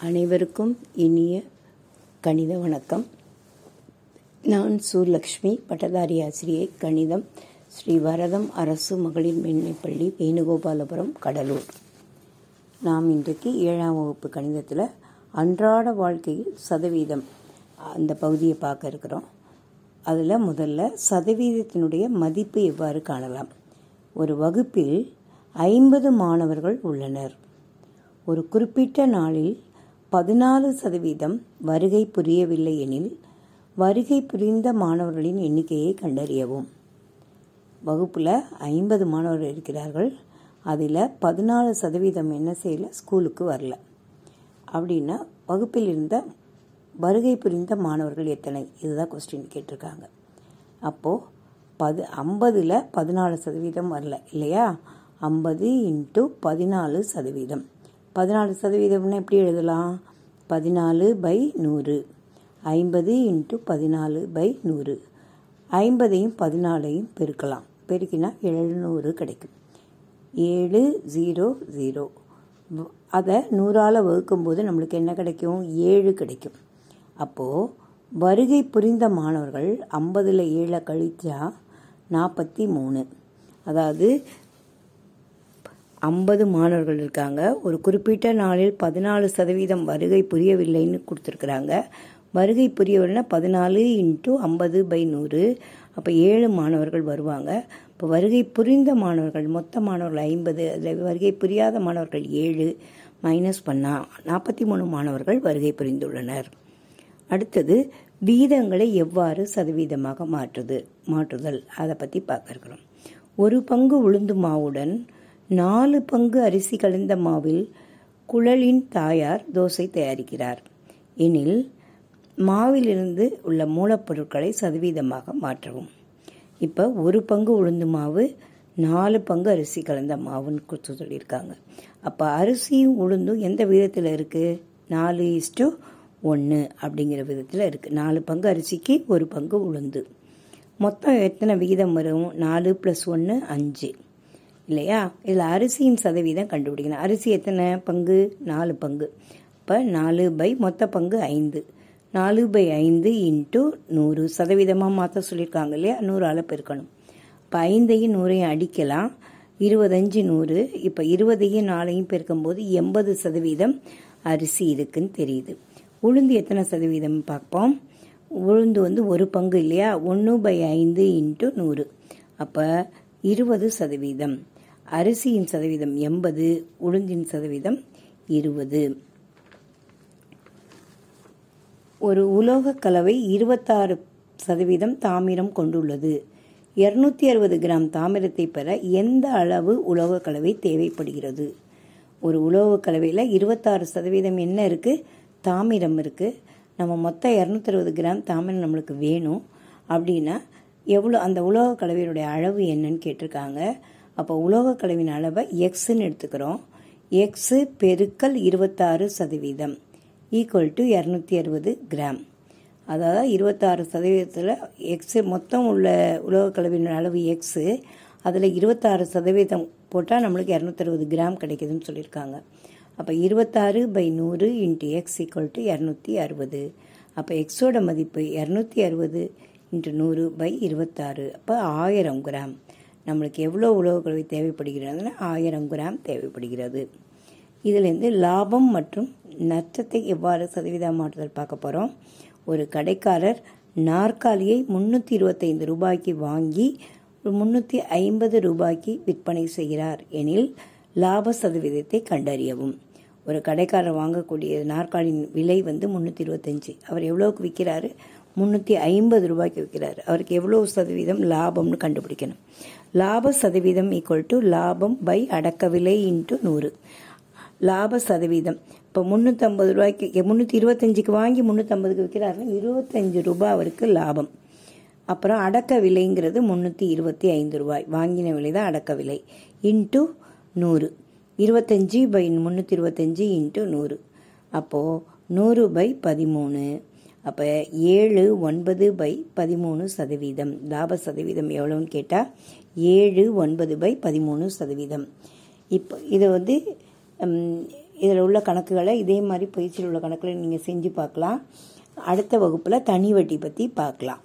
அனைவருக்கும் இனிய கணித வணக்கம். நான் சுலக்ஷ்மி பட்டதாரி ஆசிரியை கணிதம் ஸ்ரீ வரதம் அரசு மகளிர் மேன்மைப்பள்ளி வேணுகோபாலபுரம் கடலூர். நாம் இன்றைக்கு ஏழாம் வகுப்பு கணிதத்தில் அன்றாட வாழ்க்கையில் சதவீதம் அந்த பகுதியை பார்க்க இருக்கிறோம். அதில் முதல்ல சதவீதத்தினுடைய மதிப்பு எவ்வாறு காணலாம்? ஒரு வகுப்பில் ஐம்பது மாணவர்கள் உள்ளனர். ஒரு குறிப்பிட்ட நாளில் பதினாலு சதவீதம் வருகை புரியவில்லை எனில் வருகை புரிந்த மாணவர்களின் எண்ணிக்கையை கண்டறியவும். வகுப்பில் ஐம்பது மாணவர்கள் இருக்கிறார்கள். அதில் பதினாலு சதவீதம் என்ன செய்யல? ஸ்கூலுக்கு வரல. அப்படின்னா வகுப்பில் இருந்த வருகை புரிந்த மாணவர்கள் எத்தனை? இதுதான் கொஸ்டின் கேட்டிருக்காங்க. அப்போது பது ஐம்பதில் பதினாலு சதவீதம் வரல இல்லையா? ஐம்பது இன்ட்டு பதினாலு சதவீதம். பதினாலு சதவீதம்னா எப்படி எழுதலாம்? பதினாலு பை நூறு. ஐம்பது இன்ட்டு பதினாலு பை நூறு. ஐம்பதையும் பதினாலையும் பெருக்கலாம். பெருக்கினா எழுநூறு கிடைக்கும். ஏழு ஜீரோ ஜீரோ. அதை நூறால் வகுக்கும்போது நம்மளுக்கு என்ன கிடைக்கும்? ஏழு கிடைக்கும். அப்போது வருகை புரிந்த மாணவர்கள் ஐம்பதில் ஏழை கழிச்சா நாற்பத்தி மூணு. அதாவது ஐம்பது மாணவர்கள் இருக்காங்க. ஒரு குறிப்பிட்ட நாளில் பதினாலு சதவீதம் வருகை புரியவில்லைன்னு கொடுத்துருக்குறாங்க. வருகை புரியவில்லைன்னா பதினாலு இன்ட்டு ஐம்பது பை நூறு. அப்போ ஏழு மாணவர்கள் வருவாங்க. இப்போ வருகை புரிந்த மாணவர்கள் மொத்த மாணவர்கள் ஐம்பது அதில் வருகை புரியாத மாணவர்கள் ஏழு மைனஸ் பண்ணால் நாற்பத்தி மூணு மாணவர்கள் வருகை புரிந்துள்ளனர். அடுத்தது வீதங்களை எவ்வாறு சதவீதமாக மாற்றுது மாற்றுதல் அதை பற்றி பார்க்க இருக்கிறோம். ஒரு பங்கு உளுந்து மாவுடன் நாலு பங்கு அரிசி கலந்த மாவில் குழலின் தாயார் தோசை தயாரிக்கிறார். எனில் மாவிலிருந்து உள்ள மூலப்பொருட்களை சதவீதமாக மாற்றவும். இப்போ ஒரு பங்கு உளுந்து மாவு நாலு பங்கு அரிசி கலந்த மாவுன்னு கொடுத்து சொல்லியிருக்காங்க. அப்போ அரிசியும் உளுந்தும் எந்த விதத்தில் இருக்குது நாலு இஸ்டு ஒன்று அப்படிங்கிற விதத்தில் இருக்குது நாலு பங்கு அரிசிக்கு ஒரு பங்கு உளுந்து. மொத்தம் எத்தனை விகிதம் வரும்? நாலு ப்ளஸ் ஒன்று அஞ்சு. இல்லையா? இதில் அரிசியின் சதவீதம் கண்டுபிடிக்கணும். அரிசி எத்தனை பங்கு? நாலு பங்கு. இப்போ நாலு பை மொத்த பங்கு ஐந்து. நாலு பை ஐந்து இன்ட்டு நூறு சதவீதமாக மாற்ற சொல்லியிருக்காங்க இல்லையா? நூறால் பெருக்கணும் இப்போ ஐந்தையும் நூறையும் அடிக்கலாம். இருபதஞ்சு நூறு. இப்போ இருபதையும் நாளையும் பெருக்கும்போது எண்பது சதவீதம் அரிசி இருக்குன்னு தெரியுது. உளுந்து எத்தனை சதவீதம் பார்ப்போம். உளுந்து வந்து ஒரு பங்கு இல்லையா? ஒன்று பை ஐந்து இன்ட்டு நூறு. அப்போ இருபது சதவீதம். அரிசியின் சதவீதம் எண்பது உளுந்தின் சதவீதம் இருபது. ஒரு உலோக கலவை இருபத்தாறு சதவீதம் தாமிரம் கொண்டுள்ளது. இருநூத்தி அறுபது கிராம் தாமிரத்தை பெற எந்த அளவு உலோக கலவை தேவைப்படுகிறது? ஒரு உலோக கலவையில் இருபத்தாறு சதவீதம் என்ன இருக்குது தாமிரம் இருக்குது நம்ம மொத்தம் இரநூத்தி அறுபது கிராம் தாமிரம் நம்மளுக்கு வேணும். அப்படின்னா எவ்வளோ அந்த உலோக கலவையினுடைய அளவு என்னன்னு கேட்டிருக்காங்க. அப்போ உலோக கலவின் அளவை எக்ஸ்ன்னு எடுத்துக்கிறோம். எக்ஸு பெருக்கல் இருபத்தாறு சதவீதம். ஈக்குவல் டு இரநூத்தி அறுபது கிராம் அதாவது இருபத்தாறு சதவீதத்தில் எக்ஸு மொத்தம் உள்ள உலோக கலவின் அளவு எக்ஸு அதில் இருபத்தாறு சதவீதம் போட்டால் நம்மளுக்கு இரநூத்தறுபது கிராம் கிடைக்குதுன்னு சொல்லியிருக்காங்க. அப்போ இருபத்தாறு பை நூறு இன்ட்டு எக்ஸ் ஈக்குவல் டு இரநூத்தி அறுபது. அப்போ எக்ஸோட மதிப்பு இரநூத்தி அறுபது இன்ட்டு நூறு பை இருபத்தாறு. அப்போ ஆயிரம் கிராம் நம்மளுக்கு எவ்வளோ உலோக கலவை தேவைப்படுகிறதுனா ஆயிரம் கிராம் தேவைப்படுகிறது. இதிலேருந்து லாபம் மற்றும் நஷ்டத்தை எவ்வாறு சதவீதம் மாற்றுதல் பார்க்க போகிறோம் ஒரு கடைக்காரர் நாற்காலியை முந்நூற்றி இருபத்தைந்து ரூபாய்க்கு வாங்கி முந்நூற்றி ஐம்பது ரூபாய்க்கு விற்பனை செய்கிறார் எனில் லாப சதவீதத்தை கண்டறியவும். ஒரு கடைக்காரர் வாங்கக்கூடிய நாற்காலியின் விலை வந்து முந்நூற்றி இருபத்தஞ்சி அவர் எவ்வளோக்கு விற்கிறாரு? முந்நூற்றி ஐம்பது ரூபாய்க்கு விற்கிறார் அவருக்கு எவ்வளோ சதவீதம் லாபம்னு கண்டுபிடிக்கணும். லாப சதவீதம் ஈக்குவல் டு லாபம் பை அடக்க விலை இன்ட்டு நூறு. லாப சதவீதம். இப்போ முந்நூற்றம்பது ரூபாய்க்கு முந்நூற்றி இருபத்தஞ்சிக்கு வாங்கி முந்நூற்றம்பதுக்கு விற்கிறாருன்னா இருபத்தஞ்சு ரூபாய் அவருக்கு லாபம். அப்புறம் அடக்க விலைங்கிறது முந்நூற்றி இருபத்தி ஐந்து ரூபாய். வாங்கின விலை தான் அடக்க விலை இன்ட்டு நூறு. இருபத்தஞ்சி பை முந்நூற்றி இருபத்தஞ்சி இன்ட்டு நூறு. அப்போது நூறு பை பதிமூணு. அப்போ ஏழு ஒன்பது பை பதிமூணு சதவீதம். லாப சதவீதம் எவ்வளோன்னு கேட்டால் ஏழு ஒன்பது பை பதிமூணு சதவீதம். இப்போ இதை வந்து இதில் உள்ள கணக்குகளை இதே மாதிரி பயிற்சியில் உள்ள கணக்கில் நீங்கள் செஞ்சு பார்க்கலாம். அடுத்த வகுப்பில் தனி வட்டி பற்றி பார்க்கலாம்.